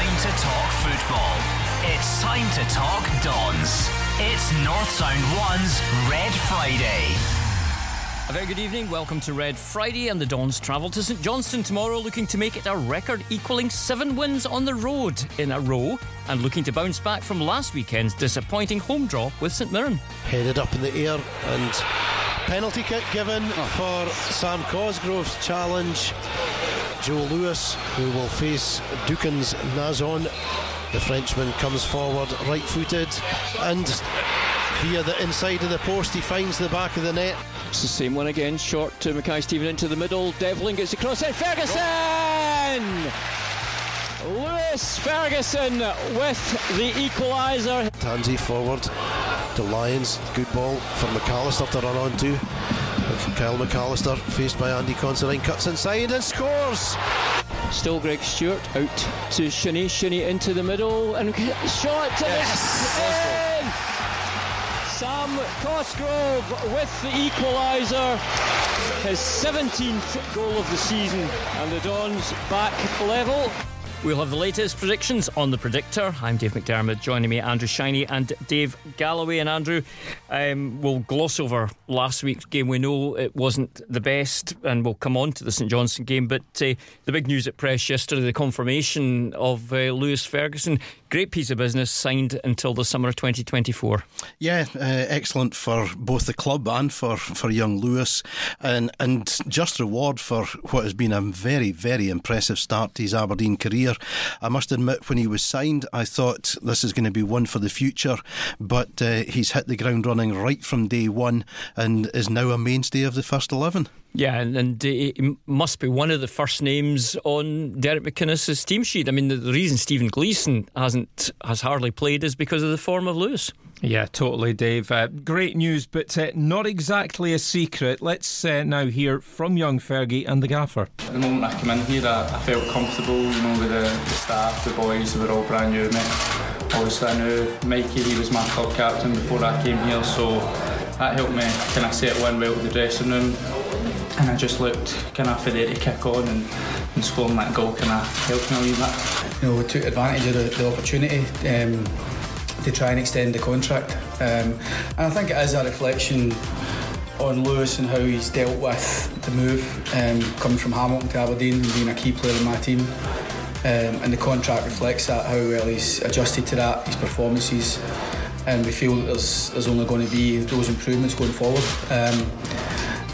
time to talk football. It's time to talk Dons. It's North Sound 1's Red Friday. A very good evening. Welcome to Red Friday, and the Dons travel to St Johnstone tomorrow, looking to make it a record equaling seven wins on the road in a row, and looking to bounce back from last weekend's disappointing home draw with St Mirren. Headed up in the air and penalty kick given oh. for Sam Cosgrove's challenge. Joe Lewis, who will face Duckens Nazon. The Frenchman comes forward right footed and via the inside of the post he finds the back of the net. It's the same one again, short to Mackay-Steven into the middle. Devlin gets across it. Ferguson! Lewis Ferguson with the equaliser. Tansey forward to Lyons. Good ball for McAllister to run on to. Kyle McAllister, faced by Andy Considine, cuts inside and scores. Still Greg Stewart out to Shinnie. Shinnie into the middle and shot. Yes. In. Sam Cosgrove with the equaliser. His 17th goal of the season. And the Dons back level. We'll have the latest predictions on the predictor. I'm Dave McDermott. Joining me, Andrew Shinnie and Dave Galloway. And Andrew, um, we'll gloss over last week's game. We know it wasn't the best, and we'll come on to the St Johnstone game. But uh, the big news at press yesterday, the confirmation of uh, Lewis Ferguson. Great piece of business, signed until the summer of 2024. Yeah, uh, excellent for both the club and for, for young Lewis, and and just reward for what has been a very very impressive start to his Aberdeen career. I must admit, when he was signed, I thought this is going to be one for the future, but uh, he's hit the ground running right from day one and is now a mainstay of the first eleven. Yeah, and, and it must be one of the first names on Derek McInnes's team sheet. I mean, the, the reason Stephen Gleeson hasn't has hardly played is because of the form of Lewis. Yeah, totally, Dave. Uh, great news, but uh, not exactly a secret. Let's uh, now hear from young Fergie and the gaffer. At The moment I came in here, I, I felt comfortable, you know, with the, the staff, the boys, they were all brand new to me. Obviously, I knew Mikey, he was my club captain before I came here, so that helped me kind of settle in well with the dressing room and I just looked kind of for there to kick on and, and scoring that goal kind of helped me a wee bit. You know, we took advantage of the, the opportunity um, to try and extend the contract, um, and I think it is a reflection on Lewis and how he's dealt with the move, um, coming from Hamilton to Aberdeen and being a key player in my team. Um, and the contract reflects that, how well he's adjusted to that, his performances, and we feel that there's, there's only going to be those improvements going forward.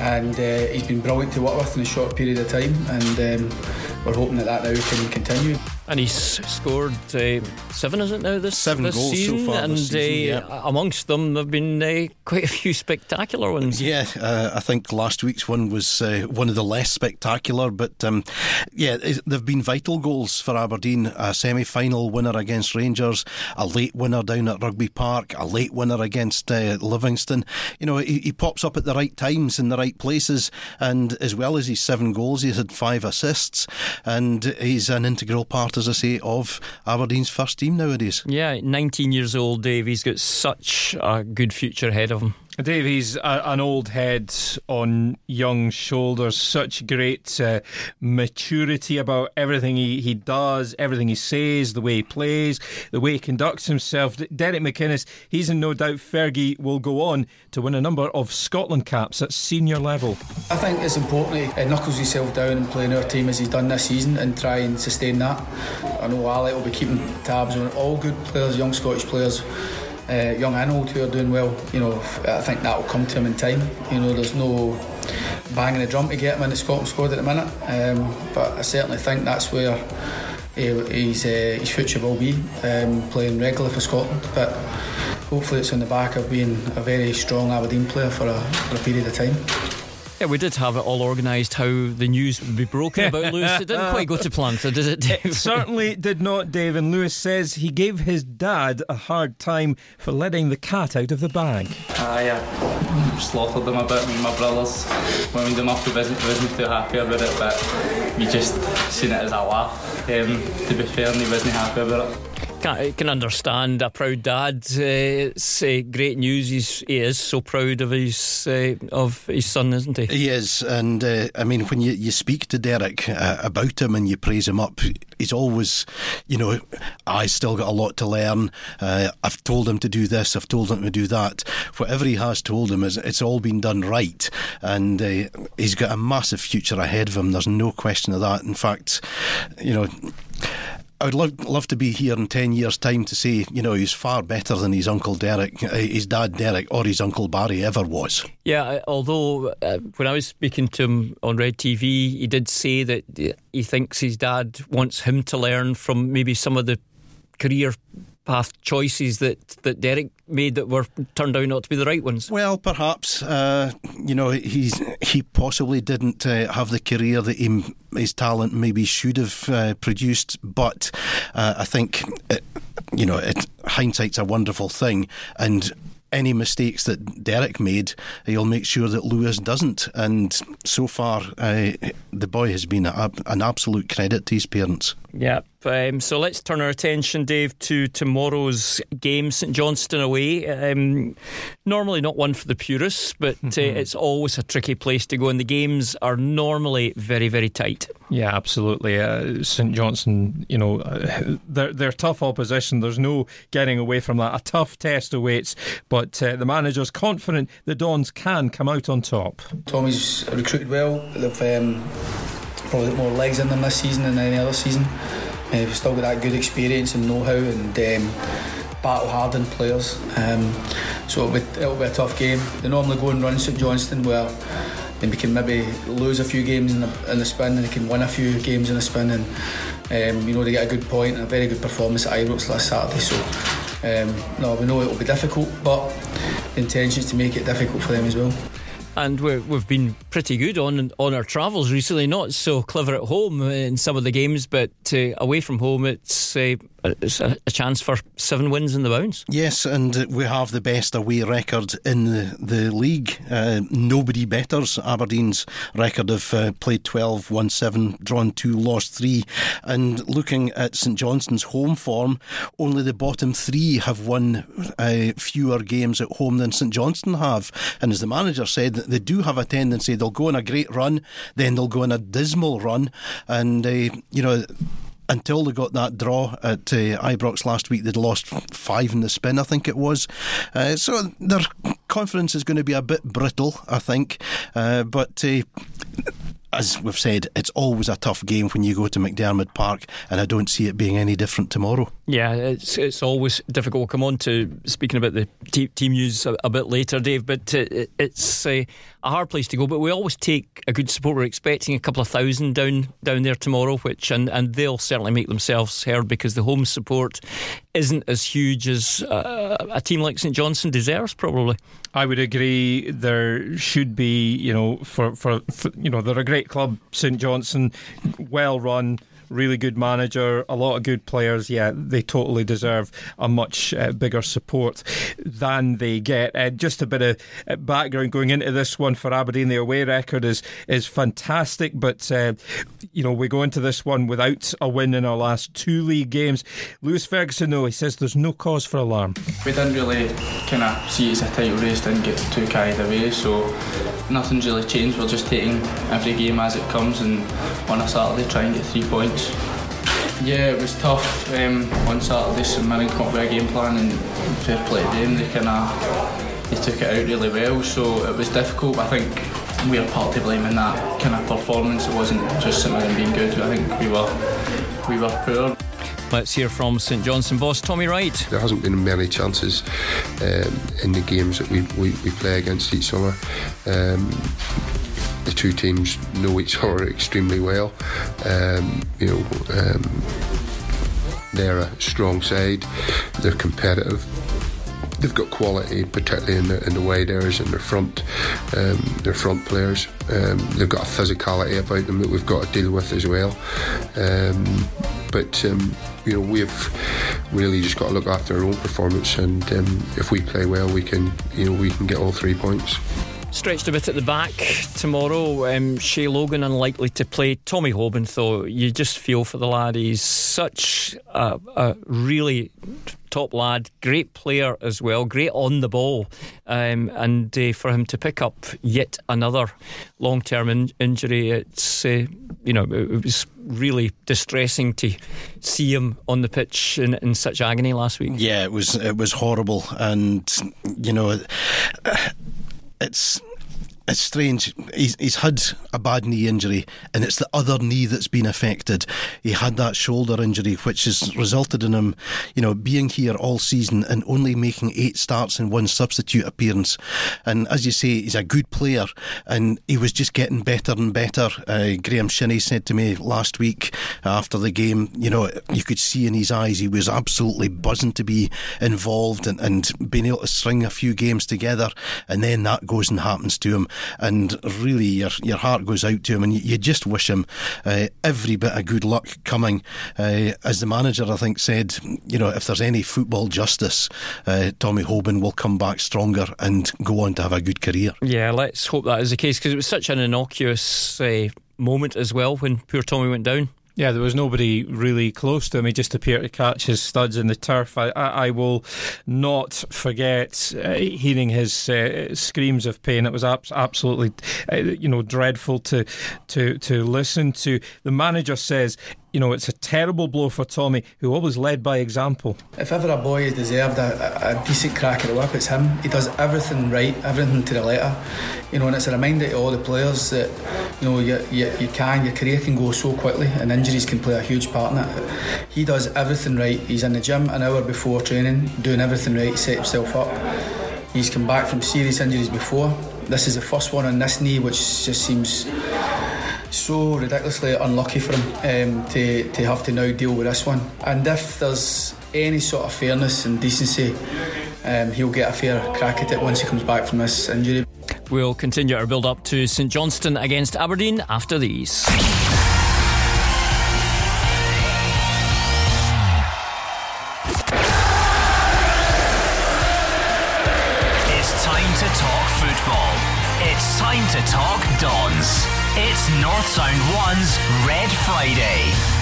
And uh, he's been brilliant to work with in a short period of time, and um, we're hoping that that now can continue. And he's scored uh, seven, is it now? This seven this goals season? so far. and this season, uh, yeah. amongst them, there've been uh, quite a few spectacular ones. Yeah, uh, I think last week's one was uh, one of the less spectacular, but um, yeah, they've been vital goals for Aberdeen. A semi-final winner against Rangers, a late winner down at Rugby Park, a late winner against uh, Livingston. You know, he, he pops up at the right times in the right places, and as well as his seven goals, he's had five assists, and he's an integral part, as I say, of Aberdeen's first team nowadays. Yeah, 19 years old, Dave. He's got such a good future ahead of him. Dave, he's a, an old head on young shoulders. Such great uh, maturity about everything he, he does, everything he says, the way he plays, the way he conducts himself. Derek McInnes, he's in no doubt Fergie will go on to win a number of Scotland caps at senior level. I think it's important he knuckles himself down and play in our team as he's done this season and try and sustain that. I know Alec will be keeping tabs on all good players, young Scottish players uh, young old who are doing well. You know, I think that will come to him in time. You know, there's no banging the drum to get him in the Scotland squad at the minute, um, but I certainly think that's where his, uh, his future will be, um, playing regularly for Scotland. But hopefully, it's on the back of being a very strong Aberdeen player for a, for a period of time. Yeah, we did have it all organised how the news would be broken about Lewis. It didn't quite go to plan, so did it, Dave? It certainly did not, Dave. And Lewis says he gave his dad a hard time for letting the cat out of the bag. Ah, yeah. Slaughtered them a bit, me and my brothers. Wound them up, he wasn't, wasn't too happy about it, but we just seen it as a laugh. Um, to be fair, and he wasn't happy about it. Can, can understand a proud dad. Uh, it's uh, great news. He's, he is so proud of his uh, of his son, isn't he? He is, and uh, I mean, when you, you speak to Derek uh, about him and you praise him up, he's always, you know, I still got a lot to learn. Uh, I've told him to do this. I've told him to do that. Whatever he has told him is it's all been done right, and he's got a massive future ahead of him. There's no question of that. In fact, you know. I would love love to be here in ten years' time to say, you know, he's far better than his uncle Derek, uh, his dad Derek, or his uncle Barry ever was. Yeah, although uh, when I was speaking to him on Red TV, he did say that he thinks his dad wants him to learn from maybe some of the career path choices that, that Derek made that were turned out not to be the right ones? Well, perhaps uh, you know he's he possibly didn't uh, have the career that he, his talent maybe should have uh, produced, but uh, I think it, you know it, hindsight's a wonderful thing, and any mistakes that Derek made, he'll make sure that Lewis doesn't. And so far, uh, the boy has been a, an absolute credit to his parents. Yeah. Um, so let's turn our attention, Dave, to tomorrow's game, St Johnstone away. Um, normally not one for the purists, but uh, mm-hmm. it's always a tricky place to go, and the games are normally very, very tight. Yeah, absolutely. Uh, St Johnstone, you know, uh, they're, they're tough opposition. There's no getting away from that. A tough test awaits, but uh, the manager's confident the Dons can come out on top. Tommy's recruited well. They've um, probably got more legs in them this season than any other season. Uh, we've still got that good experience and know-how and um, battle-hardened players. Um, so it'll be, it'll be a tough game. They normally go and run St Johnstone where then we can maybe lose a few games in the, in the spin and they can win a few games in the spin and um, you know they get a good point and a very good performance at Ibrox last Saturday so um, no we know it will be difficult but the intention is to make it difficult for them as well and we have been pretty good on on our travels recently. Not so clever at home in some of the games, but uh, away from home, it's uh, it's a, a, chance for seven wins in the bounce. Yes, and we have the best away record in the, the league. Uh, nobody betters Aberdeen's record of uh, played 12, won 7, drawn 2, lost 3. And looking at St Johnstone's home form, only the bottom three have won uh, fewer games at home than St Johnstone have. And as the manager said, they do have a tendency, they'll go on a great run, then they'll go on a dismal run. And, uh, you know, until they got that draw at uh, Ibrox last week, they'd lost five in the spin, I think it was. Uh, so their confidence is going to be a bit brittle, I think. Uh, but uh, as we've said, it's always a tough game when you go to McDiarmid Park, and I don't see it being any different tomorrow. Yeah, it's it's always difficult. We'll come on to speaking about the team news a, a, bit later, Dave, but uh, it's uh, a hard place to go. But we always take a good support. We're expecting a couple of thousand down down there tomorrow, which and, and they'll certainly make themselves heard because the home support isn't as huge as uh, a team like St Johnstone deserves, probably. I would agree. There should be, you know, for, for, for you know, they're a great club, St Johnstone, well run really good manager, a lot of good players. Yeah, they totally deserve a much uh, bigger support than they get. Uh, just a bit of uh, background going into this one for Aberdeen. The away record is is fantastic, but uh, you know we go into this one without a win in our last two league games. Lewis Ferguson, though, he says there's no cause for alarm. We didn't really kind of see it as a title race, didn't get too carried away, so nothing's really changed. We're just taking every game as it comes, and on a Saturday try and get three points. Yeah, it was tough um, on Saturday. St Mirren come up with a game plan and fair play to them. They kind of they took it out really well, so it was difficult. I think we are partly blaming that kind of performance. It wasn't just St Mirren being good. I think we were we were poor. Let's hear from St Johnstone boss Tommy Wright. There hasn't been many chances um, in the games that we, we, we play against each other. Um, the two teams know each other extremely well. Um, you know, um, they're a strong side. They're competitive. They've got quality, particularly in the, in the wide areas in their front, um, their front players. Um, they've got a physicality about them that we've got to deal with as well. Um, but um, you know we've really just got to look after our own performance, and um, if we play well, we can you know we can get all three points. Stretched a bit at the back tomorrow. Um, Shay Logan unlikely to play. Tommy Hoban, though, you just feel for the lad. He's such a, a really top lad, great player as well, great on the ball, um, and uh, for him to pick up yet another long-term in- injury, it's uh, you know it was really distressing to see him on the pitch in, in such agony last week. Yeah, it was it was horrible, and you know it's it's strange. He's, he's had a bad knee injury, and it's the other knee that's been affected. He had that shoulder injury, which has resulted in him, you know, being here all season and only making eight starts and one substitute appearance. And as you say, he's a good player, and he was just getting better and better. Uh, Graeme Shinnie said to me last week after the game, you know, you could see in his eyes he was absolutely buzzing to be involved and, and being able to string a few games together, and then that goes and happens to him and really your your heart goes out to him, and you, you just wish him uh, every bit of good luck coming. Uh, as the manager, I think, said, you know, if there's any football justice, uh, Tommy Hoban will come back stronger and go on to have a good career. Yeah, let's hope that is the case because it was such an innocuous uh, moment as well when poor Tommy went down. Yeah, there was nobody really close to him. He just appeared to catch his studs in the turf. I, I, I will not forget uh, hearing his uh, screams of pain. It was ab- absolutely, uh, you know, dreadful to to to listen to. The manager says you know, it's a terrible blow for Tommy, who always led by example. If ever a boy has deserved a, a, decent crack at the whip, it's him. He does everything right, everything to the letter. You know, and it's a reminder to all the players that, you know, you, you, you can, your career can go so quickly and injuries can play a huge part in it. He does everything right. He's in the gym an hour before training, doing everything right to set himself up. He's come back from serious injuries before. This is the first one on this knee, which just seems so ridiculously unlucky for him um, to, to have to now deal with this one. And if there's any sort of fairness and decency, um, he'll get a fair crack at it once he comes back from this injury. We'll continue our build up to St Johnstone against Aberdeen after these. It's time to talk football. It's time to talk Dons. It's North Sound 1's Red Friday.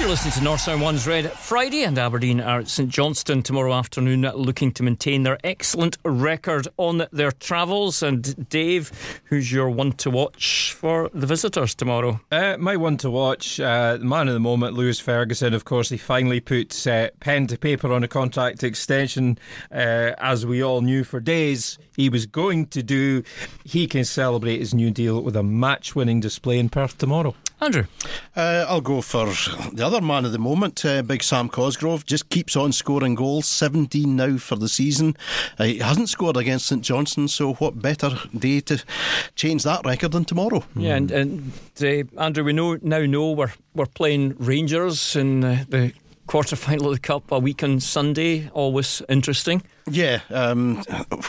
You're listening to North Sound One's Red Friday, and Aberdeen are at St Johnstone tomorrow afternoon, looking to maintain their excellent record on their travels. And Dave, who's your one to watch for the visitors tomorrow? Uh, my one to watch, uh, the man of the moment, Lewis Ferguson. Of course, he finally puts uh, pen to paper on a contract extension, uh, as we all knew for days he was going to do. He can celebrate his new deal with a match-winning display in Perth tomorrow. Andrew, uh, I'll go for the other man of the moment, uh, Big Sam Cosgrove. Just keeps on scoring goals, 17 now for the season. Uh, he hasn't scored against St Johnstone, so what better day to change that record than tomorrow? Yeah, and, and uh, Andrew, we know now know we're we're playing Rangers in uh, the quarter final of the cup a week on Sunday. Always interesting. Yeah, um,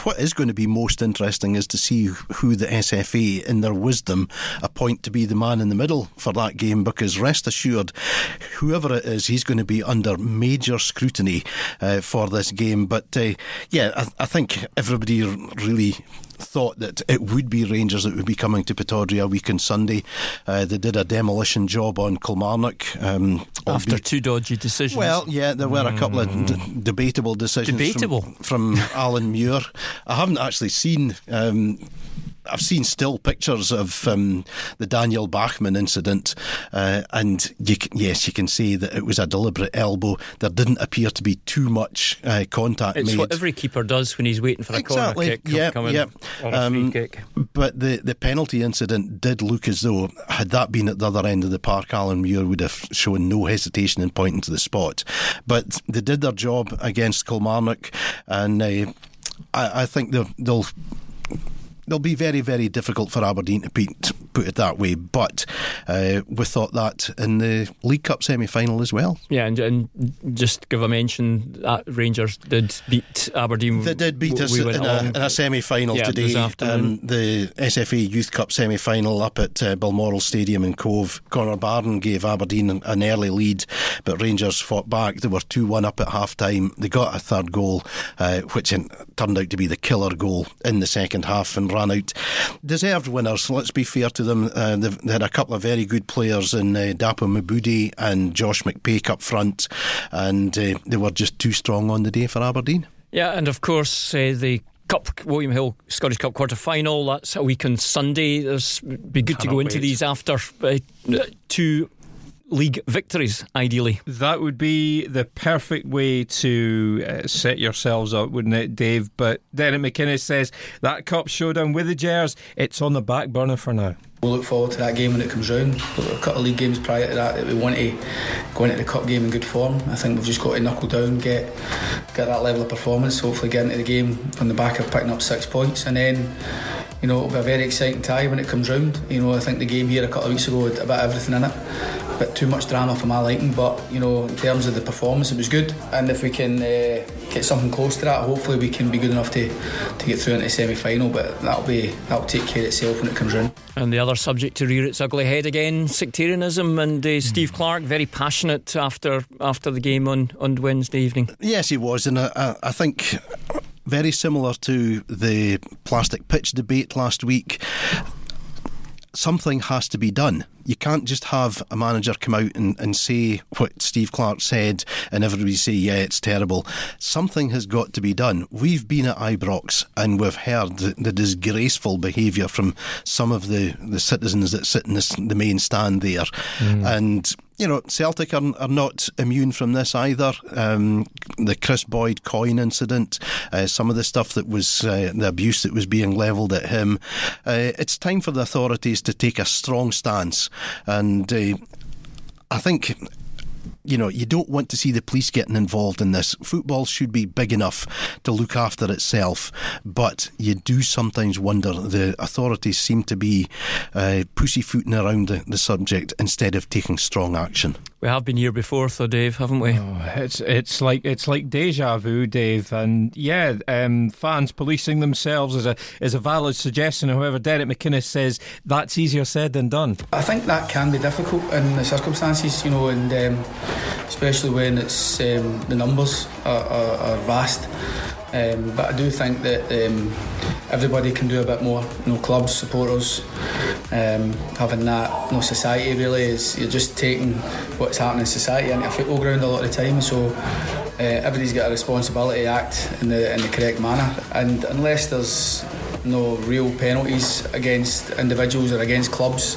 what is going to be most interesting is to see who the SFA, in their wisdom, appoint to be the man in the middle for that game. Because rest assured, whoever it is, he's going to be under major scrutiny uh, for this game. But uh, yeah, I, I think everybody really thought that it would be Rangers that would be coming to Pittodrie a week on Sunday. Uh, they did a demolition job on Kilmarnock. Um, After two dodgy decisions. Well, yeah, there were a couple of d- debatable decisions. Debatable? From, from Alan Muir. I haven't actually seen. Um, I've seen still pictures of um, the Daniel Bachmann incident, uh, and you can, yes, you can see that it was a deliberate elbow. There didn't appear to be too much uh, contact it's made. what every keeper does when he's waiting for a exactly. corner kick. Yeah, coming, yeah. Um, kick. But the, the penalty incident did look as though, had that been at the other end of the park, Alan Muir would have shown no hesitation in pointing to the spot. But they did their job against Kilmarnock, and uh, I, I think they'll. they'll They'll be very, very difficult for Aberdeen to beat, put it that way. But uh, we thought that in the League Cup semi final as well. Yeah, and, and just give a mention that Rangers did beat Aberdeen. They did beat us we in, a, in a semi final Yeah, today. Um, the SFA Youth Cup semi final up at uh, Balmoral Stadium in Cove. Conor Barden gave Aberdeen an, an early lead. but Rangers fought back. They were 2 1 up at half time. They got a third goal, uh, which turned out to be the killer goal in the second half and ran out. Deserved winners, let's be fair to them. Uh, they had a couple of very good players in uh, Dapo Mebude and Josh McPake up front, and uh, they were just too strong on the day for Aberdeen. Yeah, and of course, uh, the Cup, William Hill Scottish Cup quarter final. That's a week on Sunday. There's be good Cannot to go into these after uh, two league victories, ideally. That would be the perfect way to uh, set yourselves up, wouldn't it, Dave? But Derek McInnes says that cup showdown with the Jers, it's on the back burner for now. We'll look forward to that game when it comes round. We've got a couple of league games prior to that that we want to go into the cup game in good form. I think we've just got to knuckle down, get get that level of performance, hopefully get into the game on the back of picking up six points, and then you know it'll be a very exciting tie when it comes round. You know I think the game here a couple of weeks ago had about everything in it a bit too much drama for my liking, but you know, in terms of the performance, it was good. And if we can uh, get something close to that, hopefully we can be good enough to, to get through into the semi final. But that'll be that'll take care of itself when it comes round. And the other subject to rear its ugly head again, sectarianism. And uh, Steve Clarke very passionate after after the game on on Wednesday evening. Yes, he was, and I, I think very similar to the plastic pitch debate last week something has to be done. You can't just have a manager come out and, and say what Steve Clarke said and everybody say, yeah, it's terrible. Something has got to be done. We've been at Ibrox and we've heard the, the disgraceful behaviour from some of the, the citizens that sit in this, the main stand there. Mm. And you know, Celtic are, are not immune from this either. Um, the Kris Boyd coin incident, uh, some of the stuff that was uh, the abuse that was being levelled at him. Uh, it's time for the authorities to take a strong stance, and uh, I think you know, you don't want to see the police getting involved in this. Football should be big enough to look after itself, but you do sometimes wonder the authorities seem to be uh, pussyfooting around the, the subject instead of taking strong action. We have been here before, though, Dave, haven't we? Oh, it's it's like it's like deja vu, Dave. And yeah, um, fans policing themselves is a is a valid suggestion. However, Derek McInnes says that's easier said than done. I think that can be difficult in the circumstances, you know, and um, especially when it's um, the numbers are, are, are vast. Um, but I do think that um, everybody can do a bit more. You know, clubs, supporters, um, having that. You know, society really is you're just taking what's happening in society into a football ground a lot of the time. So uh, everybody's got a responsibility to act in the in the correct manner. And unless there's no real penalties against individuals or against clubs,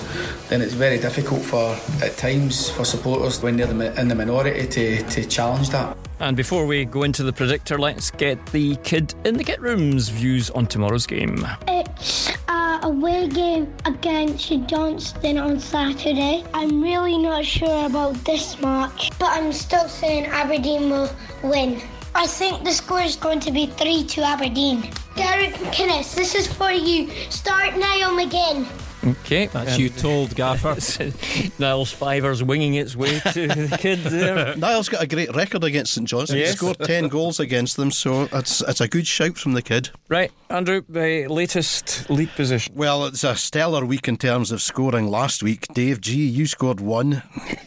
then it's very difficult for at times for supporters when they're in the minority to, to challenge that. And before we go into the predictor, let's get the kid in the kit room's views on tomorrow's game. It's a away game against Johnstone on Saturday. I'm really not sure about this match, but I'm still saying Aberdeen will win. I think the score is going to be 3 to Aberdeen. Derek McInnes, this is for you. Start Niall McGinn. Okay, that's um, you told Gaffer. Niall's Fivers winging its way to the kid there. Niall's got a great record against St Johnstone. Yes. He scored ten goals against them, so it's it's a good shout from the kid. Right, Andrew, the latest league position. Well, it's a stellar week in terms of scoring. Last week, Dave G, you scored one.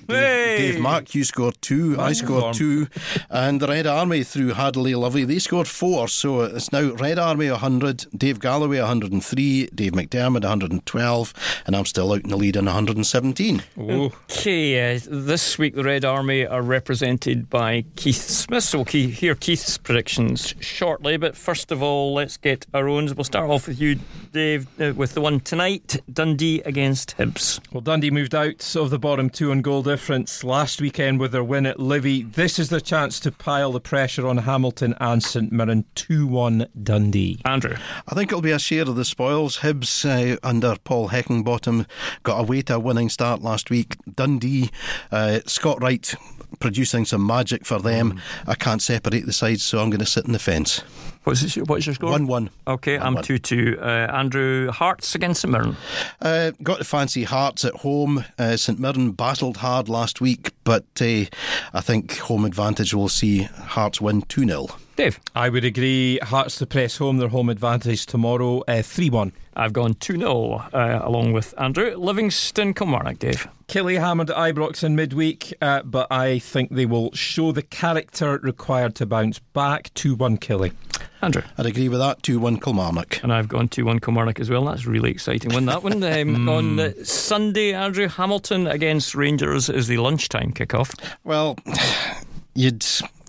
Dave, Dave Mark, you scored two. I scored two, and the Red Army through Hadley Lovely they scored four. So it's now Red Army 100, Dave Galloway 103, Dave McDermott 112 and I'm still out in the lead in 117. Okay, uh, this week the Red Army are represented by Keith Smith, so we'll hear Keith's predictions shortly. But first of all, let's get our own. We'll start off with you, Dave, uh, with the one tonight Dundee against Hibs. Well, Dundee moved out of the bottom two on goal difference last weekend with their win at Livy. This is their chance to pile the pressure on Hamilton and St Mirren 2 1 Dundee. Andrew. I think it'll be a share of the spoils. Hibs uh, under Paul Heckingbottom got away to a winning start last week. Dundee, uh, Scott Wright producing some magic for them. Mm. I can't separate the sides, so I'm going to sit in the fence. What's, your, what's your score? 1 1. Okay, one, I'm 2 2. Uh, Andrew, Hearts against St Mirren. Uh, got to fancy Hearts at home. Uh, St Mirren battled hard last week, but uh, I think home advantage will see Hearts win 2 0. Dave? I would agree. Hearts to press home their home advantage tomorrow, uh, 3 1. I've gone 2 0 uh, along with Andrew. Livingston, Kilmarnock, Dave. Killie hammered Ibrox in midweek, uh, but I think they will show the character required to bounce back. 2 1 Killie. Andrew. I'd agree with that. 2 1 Kilmarnock. And I've gone 2 1 Kilmarnock as well. That's really exciting. Win that one. Um, on uh, Sunday, Andrew Hamilton against Rangers is the lunchtime kickoff. Well, you'd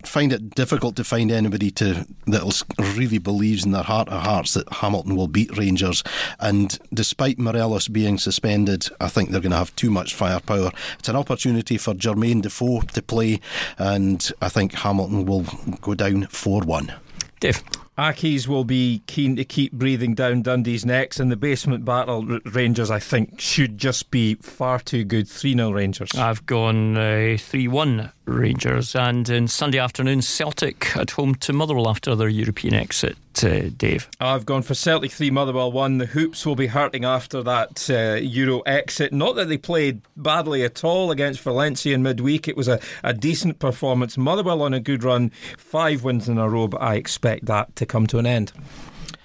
find it difficult to find anybody to that really believes in their heart of hearts that Hamilton will beat Rangers. And despite Morelos being suspended, I think they're going to have too much firepower. It's an opportunity for Jermaine Defoe to play, and I think Hamilton will go down 4 1. Dave. Accies will be keen to keep breathing down Dundee's necks, and the basement battle Rangers, I think, should just be far too good. 3 0 Rangers. I've gone 3 uh, 1 Rangers. And in Sunday afternoon, Celtic at home to Motherwell after their European exit. Uh, Dave? I've gone for Celtic 3, Motherwell 1. The Hoops will be hurting after that uh, Euro exit. Not that they played badly at all against Valencia in midweek. It was a, a decent performance. Motherwell on a good run, five wins in a row, but I expect that to come to an end.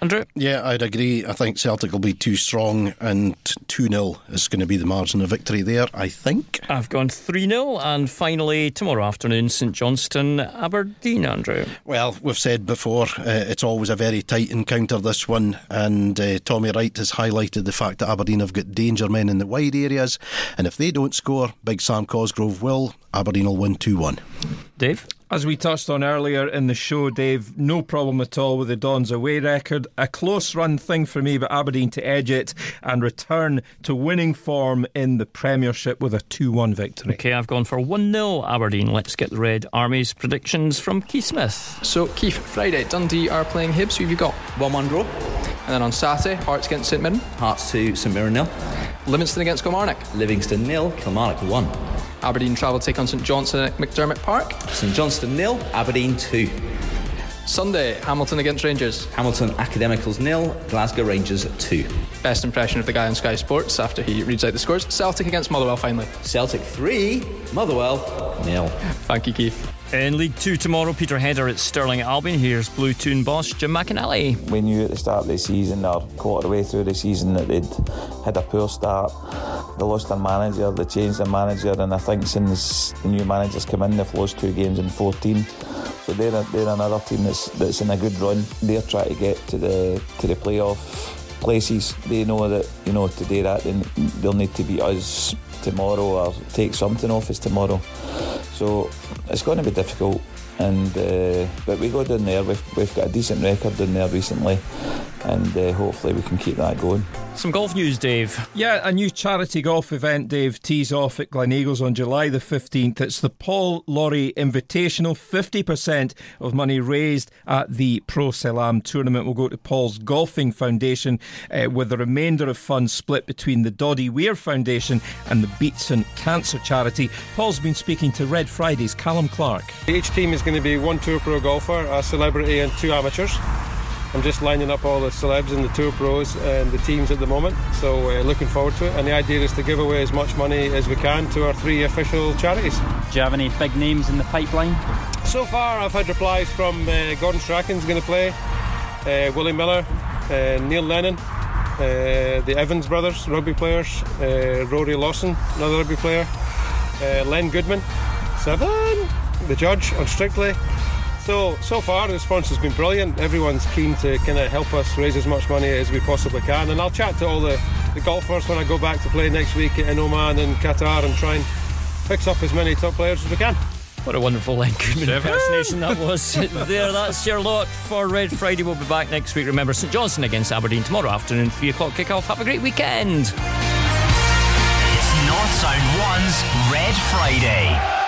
Andrew? Yeah, I'd agree. I think Celtic will be too strong, and 2 0 is going to be the margin of victory there, I think. I've gone 3 0, and finally, tomorrow afternoon, St Johnstone, Aberdeen, Andrew. Well, we've said before, uh, it's always a very tight encounter, this one, and uh, Tommy Wright has highlighted the fact that Aberdeen have got danger men in the wide areas, and if they don't score, Big Sam Cosgrove will. Aberdeen will win 2 1. Dave? As we touched on earlier in the show, Dave, no problem at all with the Dons away record. A close run thing for me, but Aberdeen to edge it and return to winning form in the Premiership with a 2 1 victory. Okay, I've gone for 1 0 Aberdeen. Let's get the Red Army's predictions from Keith Smith. So, Keith, Friday, Dundee are playing Hibs. Who have you got? 1 1 draw. And then on Saturday, Hearts against St Mirren. Hearts 2, St Mirren nil. Livingston against Kilmarnock. Livingston nil, Kilmarnock 1. Aberdeen travel take on St Johnstone at McDiarmid Park. St Johnstone nil, Aberdeen 2. Sunday, Hamilton against Rangers. Hamilton Academicals nil, Glasgow Rangers 2. Best impression of the guy on Sky Sports after he reads out the scores. Celtic against Motherwell finally. Celtic 3, Motherwell nil. Thank you, Keith. In League Two tomorrow, Peterhead at Stirling Albion. Here's Blue Toon boss Jim McInally. We knew at the start of the season, or quarter way through the season, that they'd had a poor start. They lost their manager, they changed their manager, and I think since the new managers come in, they've lost two games in 14. So they're, they're another team that's that's in a good run. They're trying to get to the to the playoff places. They know that you know to do that, they'll need to beat us tomorrow or take something off us tomorrow. So it's going to be difficult. And uh, but we go down there. We've, we've got a decent record down there recently, and uh, hopefully we can keep that going. Some golf news, Dave. Yeah, a new charity golf event, Dave, tees off at Gleneagles on July the 15th. It's the Paul Lawrie Invitational. 50% of money raised at the Pro Salam tournament will go to Paul's Golfing Foundation, uh, with the remainder of funds split between the Doddie Weir Foundation and the Beatson Cancer Charity. Paul's been speaking to Red Friday's Callum Clark. Each team is going to be one Tour Pro golfer, a celebrity, and two amateurs. I'm just lining up all the celebs and the tour pros and the teams at the moment, so uh, looking forward to it. And the idea is to give away as much money as we can to our three official charities. Do you have any big names in the pipeline? So far, I've had replies from uh, Gordon Strachan's going to play, uh, Willie Miller, uh, Neil Lennon, uh, the Evans brothers, rugby players, uh, Rory Lawson, another rugby player, Len Goodman, Seven, the judge on Strictly. So, so far the response has been brilliant. Everyone's keen to kind of help us raise as much money as we possibly can. And I'll chat to all the, the golfers when I go back to play next week in Oman and Qatar and try and fix up as many top players as we can. What a wonderful Len Goodman impersonation that was. there, that's your lot for Red Friday. We'll be back next week. Remember, St Johnstone against Aberdeen tomorrow afternoon, 3 o'clock kickoff. Have a great weekend. It's North Sound 1's Red Friday.